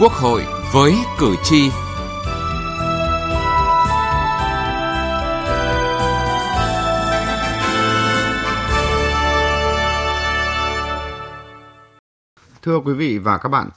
Quốc hội với cử tri. Thưa quý vị và các bạn,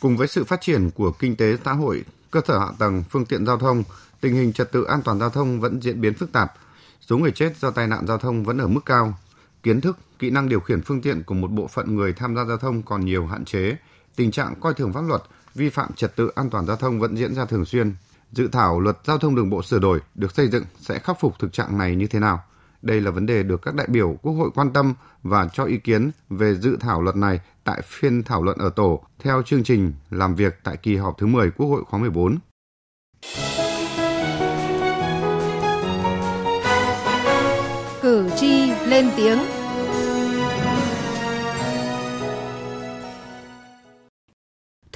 cùng với sự phát triển của kinh tế xã hội, cơ sở hạ tầng, phương tiện giao thông, tình hình trật tự an toàn giao thông vẫn diễn biến phức tạp. Số người chết do tai nạn giao thông vẫn ở mức cao. Kiến thức, kỹ năng điều khiển phương tiện của một bộ phận người tham gia giao thông còn nhiều hạn chế. Tình trạng coi thường pháp luật, vi phạm trật tự an toàn giao thông vẫn diễn ra thường xuyên. Dự thảo luật giao thông đường bộ sửa đổi được xây dựng sẽ khắc phục thực trạng này như thế nào? Đây là vấn đề được các đại biểu Quốc hội quan tâm và cho ý kiến về dự thảo luật này tại phiên thảo luận ở tổ, theo chương trình làm việc tại kỳ họp thứ 10 Quốc hội khóa 14. Cử tri lên tiếng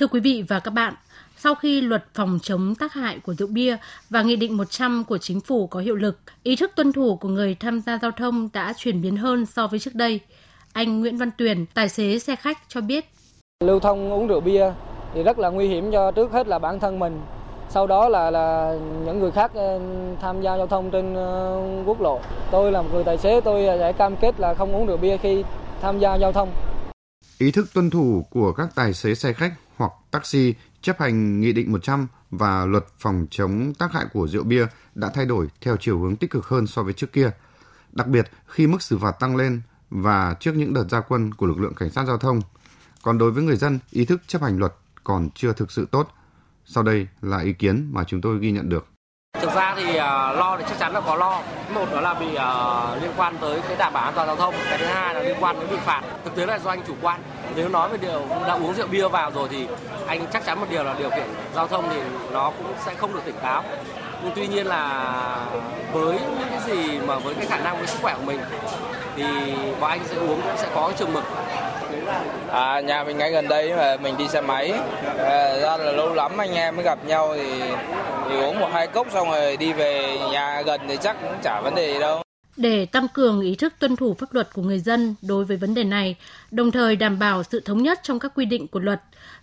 Thưa quý vị và các bạn, sau khi luật phòng chống tác hại của rượu bia và Nghị định 100 của chính phủ có hiệu lực, ý thức tuân thủ của người tham gia giao thông đã chuyển biến hơn so với trước đây. Anh Nguyễn Văn Tuyền, tài xế xe khách cho biết. Lưu thông uống rượu bia thì rất là nguy hiểm cho trước hết là bản thân mình, sau đó là là những người khác ờ, tham gia giao thông trên ờ, quốc lộ. Tôi là một người tài xế, tôi sẽ cam kết là không uống rượu bia khi tham gia giao thông. Ý thức tuân thủ của các tài xế xe khách hoặc taxi chấp hành Nghị định 100 và luật phòng chống tác hại của rượu bia đã thay đổi theo chiều hướng tích cực hơn so với trước kia. Đặc biệt khi mức xử phạt tăng lên và trước những đợt gia quân của lực lượng cảnh sát giao thông. Còn đối với người dân, ý thức chấp hành luật còn chưa thực sự tốt. Sau đây là ý kiến mà chúng tôi ghi nhận được. Thực ra thì uh, lo thì chắc chắn là có lo. Một đó là bị uh, liên quan tới cái đảm bảo an toàn giao thông, cái thứ hai là liên quan đến bị phạt. Thực tế là do anh chủ quan. Nếu nói về điều đã uống rượu bia vào rồi thì anh chắc chắn một điều là điều khiển giao thông thì nó cũng sẽ không được tỉnh táo. Nhưng tuy nhiên là với những cái gì mà với cái khả năng với sức khỏe của mình thì bọn anh sẽ uống cũng sẽ có cái trường mực. À, nhà mình ngay gần đây mà mình đi xe máy. À, ra là lâu lắm anh em mới gặp nhau thì, thì uống một hai cốc xong rồi đi về nhà gần thì chắc cũng chả vấn đề gì đâu để tăng cường ý thức tuân thủ pháp luật của người dân đối với vấn đề này, đồng thời đảm bảo sự thống nhất trong các quy định của luật.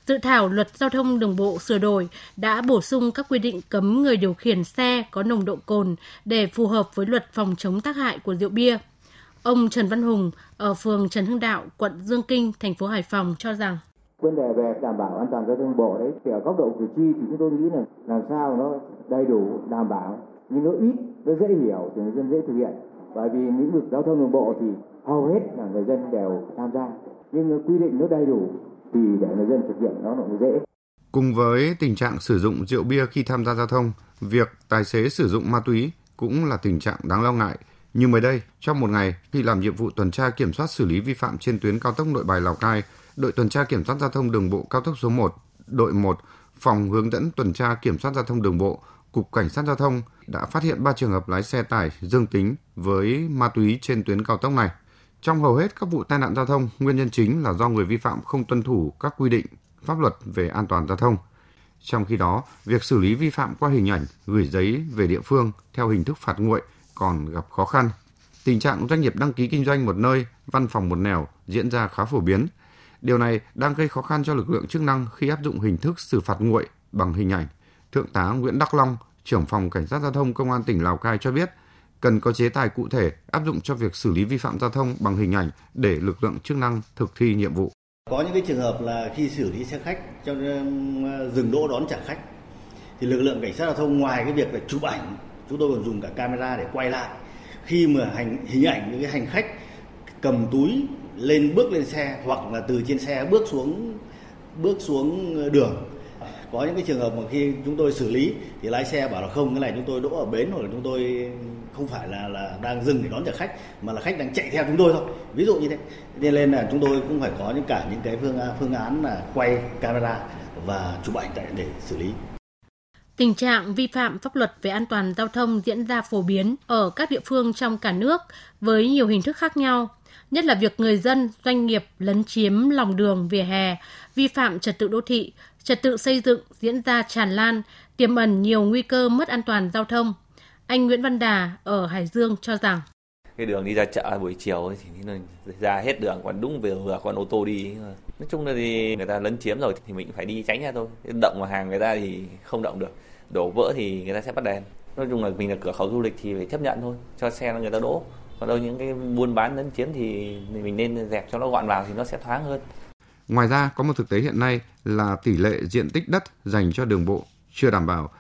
Dự thảo luật giao thông đường bộ sửa đổi đã bổ sung các quy định cấm người điều khiển xe có nồng độ cồn để phù hợp với luật phòng chống tác hại của rượu bia. Ông Trần Văn Hùng ở phường Trần Hưng Đạo, quận Dương Kinh, thành phố Hải Phòng cho rằng vấn đề về đảm bảo an toàn giao thông bộ đấy thì ở góc độ cử tri thì chúng tôi nghĩ là làm sao nó đầy đủ đảm bảo nhưng nó ít nó dễ hiểu thì người dân dễ thực hiện bởi vì lĩnh vực giao thông đường bộ thì hầu hết là người dân đều tham gia. Nhưng quy định nó đầy đủ thì để người dân thực hiện nó cũng dễ. Cùng với tình trạng sử dụng rượu bia khi tham gia giao thông, việc tài xế sử dụng ma túy cũng là tình trạng đáng lo ngại. Như mới đây, trong một ngày, khi làm nhiệm vụ tuần tra kiểm soát xử lý vi phạm trên tuyến cao tốc Nội Bài Lào Cai, đội tuần tra kiểm soát giao thông đường bộ cao tốc số 1, đội 1, phòng hướng dẫn tuần tra kiểm soát giao thông đường bộ, cục cảnh sát giao thông đã phát hiện 3 trường hợp lái xe tải dương tính với ma túy trên tuyến cao tốc này. Trong hầu hết các vụ tai nạn giao thông, nguyên nhân chính là do người vi phạm không tuân thủ các quy định pháp luật về an toàn giao thông. Trong khi đó, việc xử lý vi phạm qua hình ảnh, gửi giấy về địa phương theo hình thức phạt nguội còn gặp khó khăn. Tình trạng doanh nghiệp đăng ký kinh doanh một nơi, văn phòng một nẻo diễn ra khá phổ biến. Điều này đang gây khó khăn cho lực lượng chức năng khi áp dụng hình thức xử phạt nguội bằng hình ảnh. Thượng tá Nguyễn Đắc Long, trưởng phòng cảnh sát giao thông công an tỉnh Lào Cai cho biết, cần có chế tài cụ thể áp dụng cho việc xử lý vi phạm giao thông bằng hình ảnh để lực lượng chức năng thực thi nhiệm vụ. Có những cái trường hợp là khi xử lý xe khách trong um, dừng đỗ đón trả khách thì lực lượng cảnh sát giao thông ngoài cái việc là chụp ảnh chúng tôi còn dùng cả camera để quay lại khi mà hành hình ảnh những cái hành khách cầm túi lên bước lên xe hoặc là từ trên xe bước xuống bước xuống đường có những cái trường hợp mà khi chúng tôi xử lý thì lái xe bảo là không cái này chúng tôi đỗ ở bến hoặc là chúng tôi không phải là là đang dừng để đón trả khách mà là khách đang chạy theo chúng tôi thôi. Ví dụ như thế. Nên là chúng tôi cũng phải có những cả những cái phương phương án là quay camera và chụp ảnh tại để xử lý. Tình trạng vi phạm pháp luật về an toàn giao thông diễn ra phổ biến ở các địa phương trong cả nước với nhiều hình thức khác nhau, nhất là việc người dân, doanh nghiệp lấn chiếm lòng đường vỉa hè, vi phạm trật tự đô thị, trật tự xây dựng diễn ra tràn lan, tiềm ẩn nhiều nguy cơ mất an toàn giao thông. Anh Nguyễn Văn Đà ở Hải Dương cho rằng. Cái đường đi ra chợ buổi chiều thì ra hết đường còn đúng về vừa con ô tô đi. Nói chung là thì người ta lấn chiếm rồi thì mình phải đi tránh ra thôi. Động vào hàng người ta thì không động được. Đổ vỡ thì người ta sẽ bắt đèn. Nói chung là mình là cửa khẩu du lịch thì phải chấp nhận thôi. Cho xe người ta đỗ. Còn đâu những cái buôn bán lấn chiếm thì mình nên dẹp cho nó gọn vào thì nó sẽ thoáng hơn. Ngoài ra, có một thực tế hiện nay là tỷ lệ diện tích đất dành cho đường bộ chưa đảm bảo,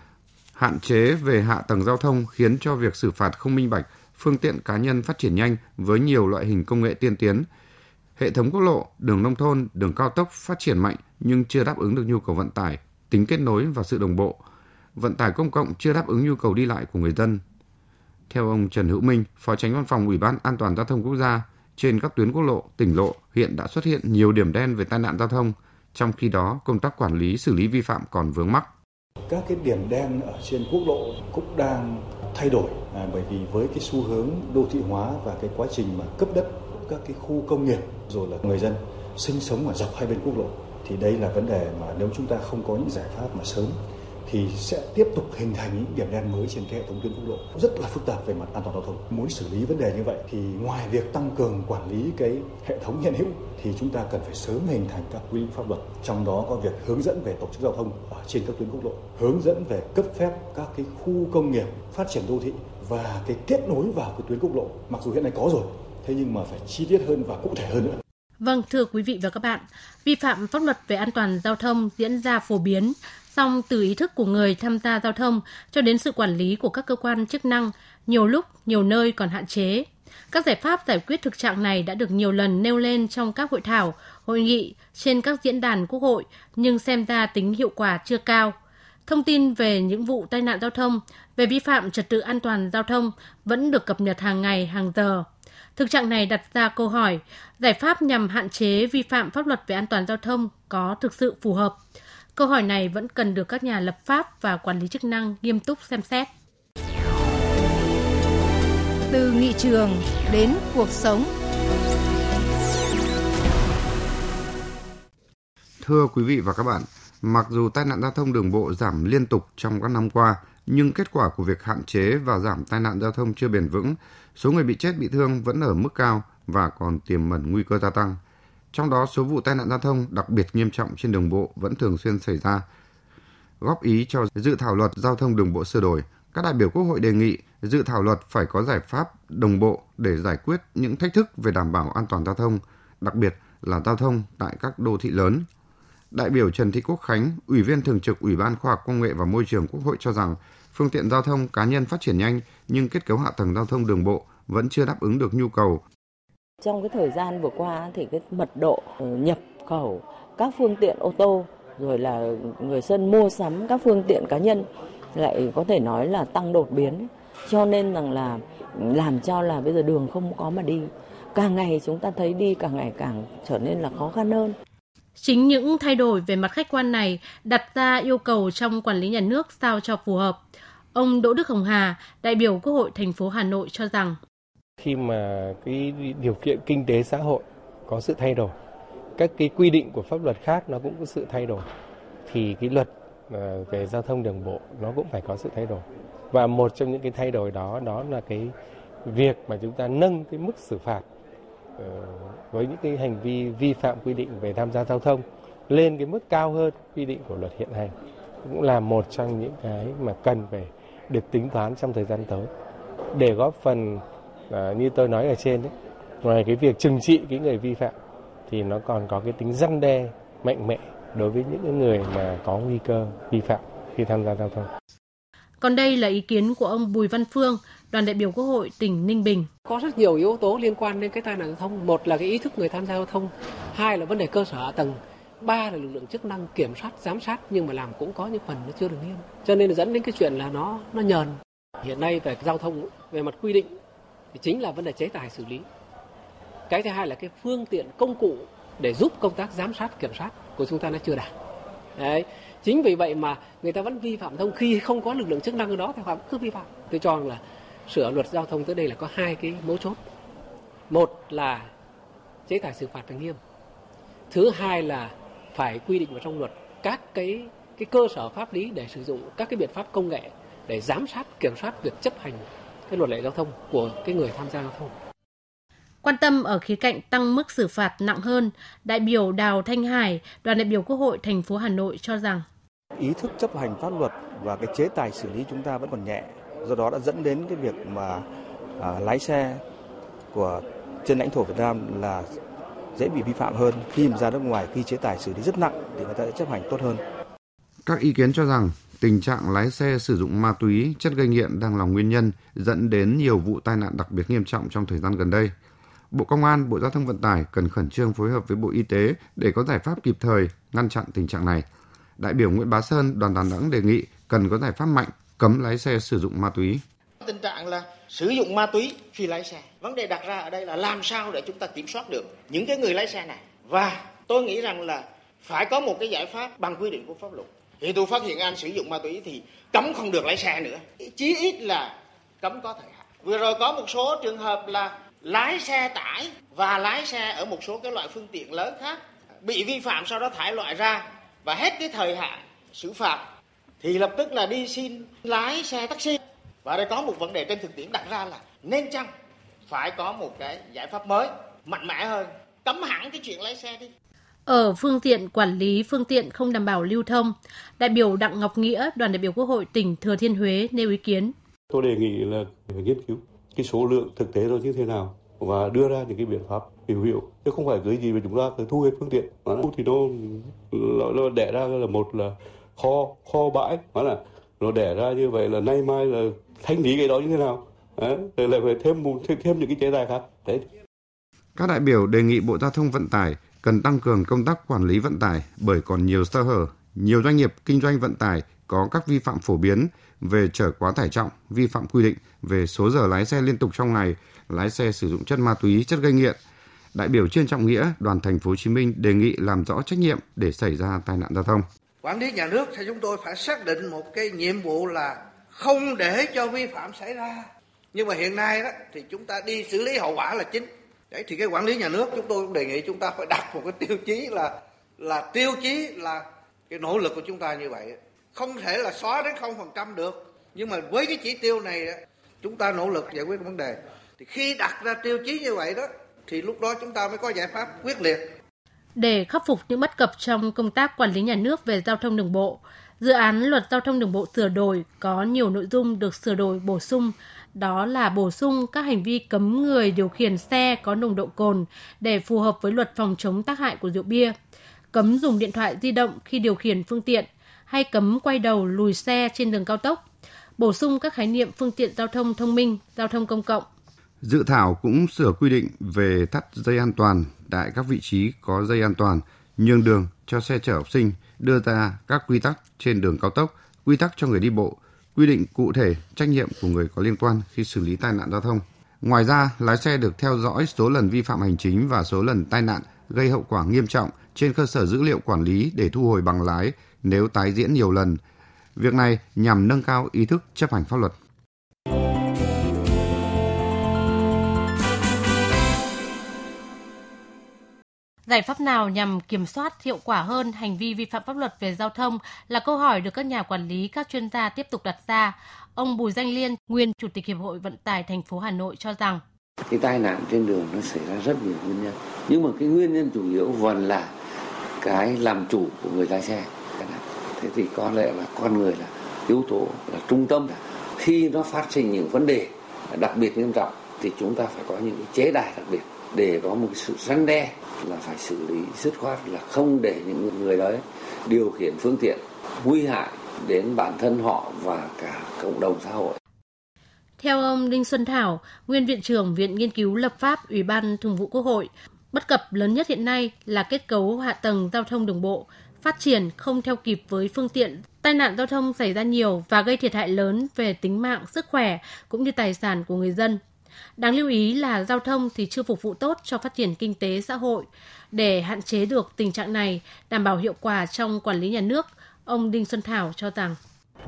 hạn chế về hạ tầng giao thông khiến cho việc xử phạt không minh bạch, phương tiện cá nhân phát triển nhanh với nhiều loại hình công nghệ tiên tiến. Hệ thống quốc lộ, đường nông thôn, đường cao tốc phát triển mạnh nhưng chưa đáp ứng được nhu cầu vận tải, tính kết nối và sự đồng bộ. Vận tải công cộng chưa đáp ứng nhu cầu đi lại của người dân. Theo ông Trần Hữu Minh, Phó Tránh Văn phòng Ủy ban An toàn giao thông quốc gia, trên các tuyến quốc lộ, tỉnh lộ hiện đã xuất hiện nhiều điểm đen về tai nạn giao thông, trong khi đó công tác quản lý xử lý vi phạm còn vướng mắc. Các cái điểm đen ở trên quốc lộ cũng đang thay đổi à, bởi vì với cái xu hướng đô thị hóa và cái quá trình mà cấp đất các cái khu công nghiệp rồi là người dân sinh sống ở dọc hai bên quốc lộ thì đây là vấn đề mà nếu chúng ta không có những giải pháp mà sớm thì sẽ tiếp tục hình thành những điểm đen mới trên cái hệ thống tuyến quốc lộ rất là phức tạp về mặt an toàn giao thông. Muốn xử lý vấn đề như vậy thì ngoài việc tăng cường quản lý cái hệ thống hiện hữu thì chúng ta cần phải sớm hình thành các quy định pháp luật trong đó có việc hướng dẫn về tổ chức giao thông ở trên các tuyến quốc lộ, hướng dẫn về cấp phép các cái khu công nghiệp phát triển đô thị và cái kết nối vào cái tuyến quốc lộ. Mặc dù hiện nay có rồi, thế nhưng mà phải chi tiết hơn và cụ thể hơn nữa. Vâng, thưa quý vị và các bạn, vi phạm pháp luật về an toàn giao thông diễn ra phổ biến, song từ ý thức của người tham gia giao thông cho đến sự quản lý của các cơ quan chức năng, nhiều lúc, nhiều nơi còn hạn chế. Các giải pháp giải quyết thực trạng này đã được nhiều lần nêu lên trong các hội thảo, hội nghị, trên các diễn đàn quốc hội, nhưng xem ra tính hiệu quả chưa cao. Thông tin về những vụ tai nạn giao thông, về vi phạm trật tự an toàn giao thông vẫn được cập nhật hàng ngày, hàng giờ. Thực trạng này đặt ra câu hỏi, giải pháp nhằm hạn chế vi phạm pháp luật về an toàn giao thông có thực sự phù hợp? Câu hỏi này vẫn cần được các nhà lập pháp và quản lý chức năng nghiêm túc xem xét. Từ nghị trường đến cuộc sống. Thưa quý vị và các bạn, mặc dù tai nạn giao thông đường bộ giảm liên tục trong các năm qua, nhưng kết quả của việc hạn chế và giảm tai nạn giao thông chưa bền vững, số người bị chết bị thương vẫn ở mức cao và còn tiềm ẩn nguy cơ gia tăng. Trong đó, số vụ tai nạn giao thông đặc biệt nghiêm trọng trên đường bộ vẫn thường xuyên xảy ra. Góp ý cho dự thảo luật giao thông đường bộ sửa đổi, các đại biểu Quốc hội đề nghị dự thảo luật phải có giải pháp đồng bộ để giải quyết những thách thức về đảm bảo an toàn giao thông, đặc biệt là giao thông tại các đô thị lớn. Đại biểu Trần Thị Quốc Khánh, Ủy viên Thường trực Ủy ban Khoa học Công nghệ và Môi trường Quốc hội cho rằng phương tiện giao thông cá nhân phát triển nhanh, nhưng kết cấu hạ tầng giao thông đường bộ vẫn chưa đáp ứng được nhu cầu. Trong cái thời gian vừa qua thì cái mật độ ừ, nhập khẩu các phương tiện ô tô, rồi là người dân mua sắm các phương tiện cá nhân lại có thể nói là tăng đột biến. Cho nên rằng là làm cho là bây giờ đường không có mà đi. Càng ngày chúng ta thấy đi, càng ngày càng trở nên là khó khăn hơn. Chính những thay đổi về mặt khách quan này đặt ra yêu cầu trong quản lý nhà nước sao cho phù hợp. Ông Đỗ Đức Hồng Hà, đại biểu Quốc hội thành phố Hà Nội cho rằng khi mà cái điều kiện kinh tế xã hội có sự thay đổi các cái quy định của pháp luật khác nó cũng có sự thay đổi thì cái luật ờ, về giao thông đường bộ nó cũng phải có sự thay đổi và một trong những cái thay đổi đó đó là cái việc mà chúng ta nâng cái mức xử phạt Ờ, với những cái hành vi vi phạm quy định về tham gia giao thông lên cái mức cao hơn quy định của luật hiện hành cũng là một trong những cái mà cần phải được tính toán trong thời gian tới để góp phần à, như tôi nói ở trên đấy ngoài cái việc trừng trị cái người vi phạm thì nó còn có cái tính răn đe mạnh mẽ đối với những người mà có nguy cơ vi phạm khi tham gia giao thông. Còn đây là ý kiến của ông Bùi Văn Phương, đoàn đại biểu Quốc hội tỉnh Ninh Bình. Có rất nhiều yếu tố liên quan đến cái tai nạn giao thông. Một là cái ý thức người tham gia giao thông, hai là vấn đề cơ sở hạ tầng, ba là lực lượng chức năng kiểm soát giám sát nhưng mà làm cũng có những phần nó chưa được nghiêm. Cho nên là dẫn đến cái chuyện là nó nó nhờn. Hiện nay về giao thông về mặt quy định thì chính là vấn đề chế tài xử lý cái thứ hai là cái phương tiện công cụ để giúp công tác giám sát kiểm soát của chúng ta nó chưa đạt đấy chính vì vậy mà người ta vẫn vi phạm thông, khi không có lực lượng chức năng ở đó thì họ cứ vi phạm. Tôi cho rằng là sửa luật giao thông tới đây là có hai cái mấu chốt. Một là chế tài xử phạt phải nghiêm. Thứ hai là phải quy định vào trong luật các cái cái cơ sở pháp lý để sử dụng các cái biện pháp công nghệ để giám sát, kiểm soát việc chấp hành cái luật lệ giao thông của cái người tham gia giao thông. Quan tâm ở khía cạnh tăng mức xử phạt nặng hơn, đại biểu Đào Thanh Hải, đoàn đại biểu Quốc hội thành phố Hà Nội cho rằng ý thức chấp hành pháp luật và cái chế tài xử lý chúng ta vẫn còn nhẹ, do đó đã dẫn đến cái việc mà à, lái xe của trên lãnh thổ Việt Nam là dễ bị vi phạm hơn khi mà ra nước ngoài khi chế tài xử lý rất nặng thì người ta sẽ chấp hành tốt hơn. Các ý kiến cho rằng tình trạng lái xe sử dụng ma túy, chất gây nghiện đang là nguyên nhân dẫn đến nhiều vụ tai nạn đặc biệt nghiêm trọng trong thời gian gần đây. Bộ Công an, Bộ Giao thông Vận tải cần khẩn trương phối hợp với Bộ Y tế để có giải pháp kịp thời ngăn chặn tình trạng này. Đại biểu Nguyễn Bá Sơn, đoàn Đà Nẵng đề nghị cần có giải pháp mạnh cấm lái xe sử dụng ma túy. Tình trạng là sử dụng ma túy khi lái xe. Vấn đề đặt ra ở đây là làm sao để chúng ta kiểm soát được những cái người lái xe này. Và tôi nghĩ rằng là phải có một cái giải pháp bằng quy định của pháp luật. Khi tôi phát hiện anh sử dụng ma túy thì cấm không được lái xe nữa. Chí ít là cấm có thời hạn. Vừa rồi có một số trường hợp là lái xe tải và lái xe ở một số cái loại phương tiện lớn khác bị vi phạm sau đó thải loại ra và hết cái thời hạn xử phạt thì lập tức là đi xin lái xe taxi và đây có một vấn đề trên thực tiễn đặt ra là nên chăng phải có một cái giải pháp mới mạnh mẽ hơn cấm hẳn cái chuyện lái xe đi ở phương tiện quản lý phương tiện không đảm bảo lưu thông, đại biểu Đặng Ngọc Nghĩa, đoàn đại biểu Quốc hội tỉnh Thừa Thiên Huế nêu ý kiến. Tôi đề nghị là phải nghiên cứu cái số lượng thực tế rồi như thế nào và đưa ra những cái biện pháp hữu hiệu. Chứ không phải cứ gì mà chúng ta cứ thu hết phương tiện. Thì nó, nó, nó đẻ ra là một là kho kho bãi. Mà là nó đẻ ra như vậy là nay mai là thanh lý cái đó như thế nào? Đấy, lại phải thêm thêm, thêm những cái chế tài khác. Đấy. Các đại biểu đề nghị Bộ Giao thông Vận tải cần tăng cường công tác quản lý vận tải bởi còn nhiều sơ hở, nhiều doanh nghiệp kinh doanh vận tải có các vi phạm phổ biến về chở quá tải trọng, vi phạm quy định về số giờ lái xe liên tục trong ngày, lái xe sử dụng chất ma túy, chất gây nghiện. Đại biểu Trương Trọng Nghĩa, đoàn thành phố Hồ Chí Minh đề nghị làm rõ trách nhiệm để xảy ra tai nạn giao thông. Quản lý nhà nước thì chúng tôi phải xác định một cái nhiệm vụ là không để cho vi phạm xảy ra. Nhưng mà hiện nay đó thì chúng ta đi xử lý hậu quả là chính. Đấy thì cái quản lý nhà nước chúng tôi cũng đề nghị chúng ta phải đặt một cái tiêu chí là là tiêu chí là cái nỗ lực của chúng ta như vậy không thể là xóa đến không phần trăm được. Nhưng mà với cái chỉ tiêu này chúng ta nỗ lực giải quyết vấn đề. Thì khi đặt ra tiêu chí như vậy đó thì lúc đó chúng ta mới có giải pháp quyết liệt. Để khắc phục những bất cập trong công tác quản lý nhà nước về giao thông đường bộ dự án luật giao thông đường bộ sửa đổi có nhiều nội dung được sửa đổi bổ sung. Đó là bổ sung các hành vi cấm người điều khiển xe có nồng độ cồn để phù hợp với luật phòng chống tác hại của rượu bia, cấm dùng điện thoại di động khi điều khiển phương tiện hay cấm quay đầu lùi xe trên đường cao tốc, bổ sung các khái niệm phương tiện giao thông thông minh, giao thông công cộng. Dự thảo cũng sửa quy định về thắt dây an toàn tại các vị trí có dây an toàn, nhường đường cho xe chở học sinh, đưa ra các quy tắc trên đường cao tốc, quy tắc cho người đi bộ, quy định cụ thể trách nhiệm của người có liên quan khi xử lý tai nạn giao thông. Ngoài ra, lái xe được theo dõi số lần vi phạm hành chính và số lần tai nạn gây hậu quả nghiêm trọng trên cơ sở dữ liệu quản lý để thu hồi bằng lái nếu tái diễn nhiều lần. Việc này nhằm nâng cao ý thức chấp hành pháp luật. Giải pháp nào nhằm kiểm soát hiệu quả hơn hành vi vi phạm pháp luật về giao thông là câu hỏi được các nhà quản lý, các chuyên gia tiếp tục đặt ra. Ông Bùi Danh Liên, nguyên Chủ tịch Hiệp hội Vận tải thành phố Hà Nội cho rằng cái tai nạn trên đường nó xảy ra rất nhiều nguyên nhân nhưng mà cái nguyên nhân chủ yếu vẫn là cái làm chủ của người lái xe thế thì có lẽ là con người là yếu tố là trung tâm khi nó phát sinh những vấn đề đặc biệt nghiêm trọng thì chúng ta phải có những cái chế tài đặc biệt để có một sự răn đe là phải xử lý dứt khoát là không để những người đấy điều khiển phương tiện nguy hại đến bản thân họ và cả cộng đồng xã hội. Theo ông Đinh Xuân Thảo, nguyên viện trưởng Viện Nghiên cứu Lập pháp Ủy ban Thường vụ Quốc hội, bất cập lớn nhất hiện nay là kết cấu hạ tầng giao thông đường bộ, phát triển không theo kịp với phương tiện, tai nạn giao thông xảy ra nhiều và gây thiệt hại lớn về tính mạng, sức khỏe cũng như tài sản của người dân. Đáng lưu ý là giao thông thì chưa phục vụ tốt cho phát triển kinh tế xã hội. Để hạn chế được tình trạng này, đảm bảo hiệu quả trong quản lý nhà nước, ông Đinh Xuân Thảo cho rằng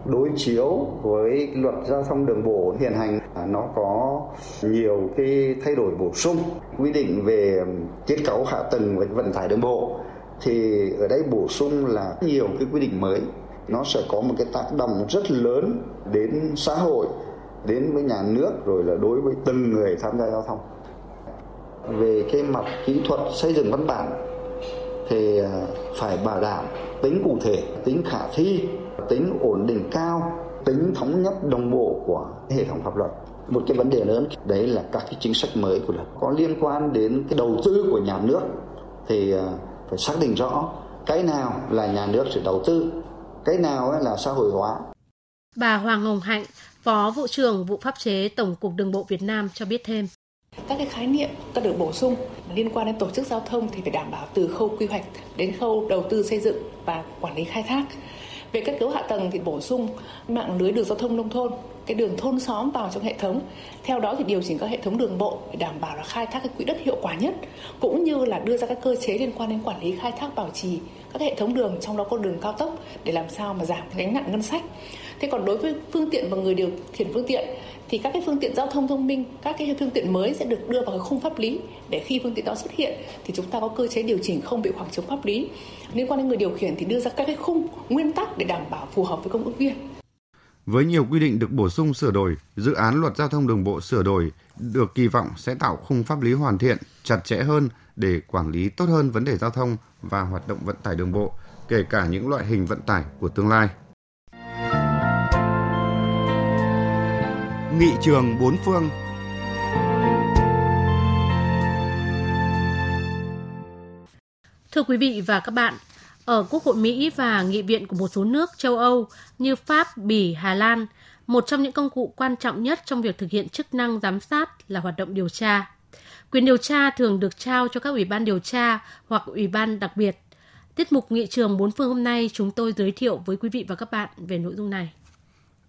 đối chiếu với luật giao thông đường bộ hiện hành à, nó có nhiều cái thay đổi bổ sung. Quy định về kết cấu hạ tầng và vận tải đường bộ thì ở đây bổ sung là nhiều cái quy định mới. Nó sẽ có một cái tác động rất lớn đến xã hội đến với nhà nước rồi là đối với từng người tham gia giao thông. Về cái mặt kỹ thuật xây dựng văn bản thì à, phải bảo đảm tính cụ thể, tính khả thi, tính ổn định cao, tính thống nhất đồng bộ của hệ thống pháp luật. Một cái vấn đề lớn đấy là các cái chính sách mới của luật có liên quan đến cái đầu tư của nhà nước thì à, phải xác định rõ cái nào là nhà nước sẽ đầu tư, cái nào là xã hội hóa. Bà Hoàng Hồng Hạnh, Phó Vụ trưởng Vụ Pháp chế Tổng cục Đường bộ Việt Nam cho biết thêm. Các cái khái niệm cần được bổ sung liên quan đến tổ chức giao thông thì phải đảm bảo từ khâu quy hoạch đến khâu đầu tư xây dựng và quản lý khai thác. Về kết cấu hạ tầng thì bổ sung mạng lưới đường giao thông nông thôn, cái đường thôn xóm vào trong hệ thống. Theo đó thì điều chỉnh các hệ thống đường bộ để đảm bảo là khai thác cái quỹ đất hiệu quả nhất, cũng như là đưa ra các cơ chế liên quan đến quản lý khai thác bảo trì các hệ thống đường trong đó có đường cao tốc để làm sao mà giảm gánh nặng ngân sách. Thế còn đối với phương tiện và người điều khiển phương tiện thì các cái phương tiện giao thông thông minh, các cái phương tiện mới sẽ được đưa vào cái khung pháp lý để khi phương tiện đó xuất hiện thì chúng ta có cơ chế điều chỉnh không bị khoảng trống pháp lý. Liên quan đến người điều khiển thì đưa ra các cái khung nguyên tắc để đảm bảo phù hợp với công ước viên. Với nhiều quy định được bổ sung sửa đổi, dự án luật giao thông đường bộ sửa đổi được kỳ vọng sẽ tạo khung pháp lý hoàn thiện, chặt chẽ hơn để quản lý tốt hơn vấn đề giao thông và hoạt động vận tải đường bộ, kể cả những loại hình vận tải của tương lai. Nghị trường bốn phương Thưa quý vị và các bạn, ở Quốc hội Mỹ và nghị viện của một số nước châu Âu như Pháp, Bỉ, Hà Lan, một trong những công cụ quan trọng nhất trong việc thực hiện chức năng giám sát là hoạt động điều tra. Quyền điều tra thường được trao cho các ủy ban điều tra hoặc ủy ban đặc biệt. Tiết mục nghị trường bốn phương hôm nay chúng tôi giới thiệu với quý vị và các bạn về nội dung này.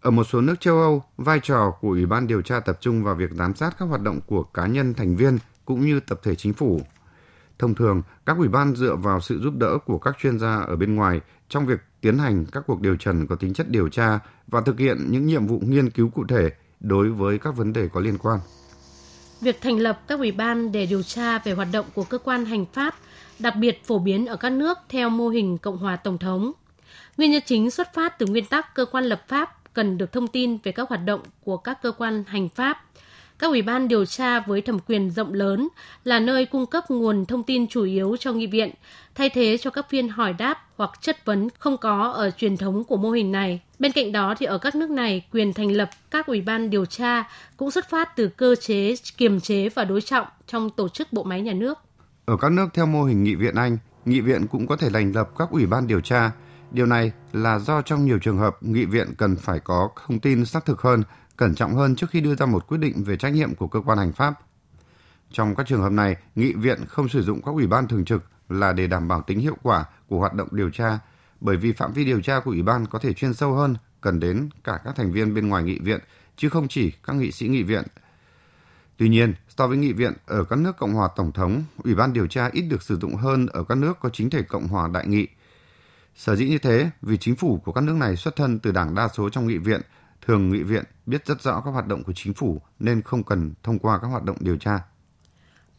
Ở một số nước châu Âu, vai trò của Ủy ban điều tra tập trung vào việc giám sát các hoạt động của cá nhân thành viên cũng như tập thể chính phủ. Thông thường, các ủy ban dựa vào sự giúp đỡ của các chuyên gia ở bên ngoài trong việc tiến hành các cuộc điều trần có tính chất điều tra và thực hiện những nhiệm vụ nghiên cứu cụ thể đối với các vấn đề có liên quan. Việc thành lập các ủy ban để điều tra về hoạt động của cơ quan hành pháp đặc biệt phổ biến ở các nước theo mô hình Cộng hòa Tổng thống. Nguyên nhân chính xuất phát từ nguyên tắc cơ quan lập pháp cần được thông tin về các hoạt động của các cơ quan hành pháp. Các ủy ban điều tra với thẩm quyền rộng lớn là nơi cung cấp nguồn thông tin chủ yếu cho nghị viện, thay thế cho các phiên hỏi đáp hoặc chất vấn không có ở truyền thống của mô hình này. Bên cạnh đó thì ở các nước này, quyền thành lập các ủy ban điều tra cũng xuất phát từ cơ chế kiềm chế và đối trọng trong tổ chức bộ máy nhà nước. Ở các nước theo mô hình nghị viện Anh, nghị viện cũng có thể thành lập các ủy ban điều tra. Điều này là do trong nhiều trường hợp nghị viện cần phải có thông tin xác thực hơn, cẩn trọng hơn trước khi đưa ra một quyết định về trách nhiệm của cơ quan hành pháp. Trong các trường hợp này, nghị viện không sử dụng các ủy ban thường trực là để đảm bảo tính hiệu quả của hoạt động điều tra, bởi vì phạm vi điều tra của ủy ban có thể chuyên sâu hơn, cần đến cả các thành viên bên ngoài nghị viện, chứ không chỉ các nghị sĩ nghị viện. Tuy nhiên, so với nghị viện ở các nước Cộng hòa Tổng thống, Ủy ban điều tra ít được sử dụng hơn ở các nước có chính thể Cộng hòa đại nghị. Sở dĩ như thế vì chính phủ của các nước này xuất thân từ đảng đa số trong nghị viện, thường nghị viện biết rất rõ các hoạt động của chính phủ nên không cần thông qua các hoạt động điều tra.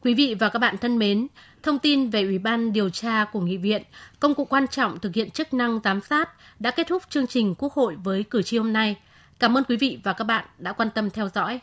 Quý vị và các bạn thân mến, thông tin về Ủy ban điều tra của Nghị viện, công cụ quan trọng thực hiện chức năng giám sát đã kết thúc chương trình Quốc hội với cử tri hôm nay. Cảm ơn quý vị và các bạn đã quan tâm theo dõi.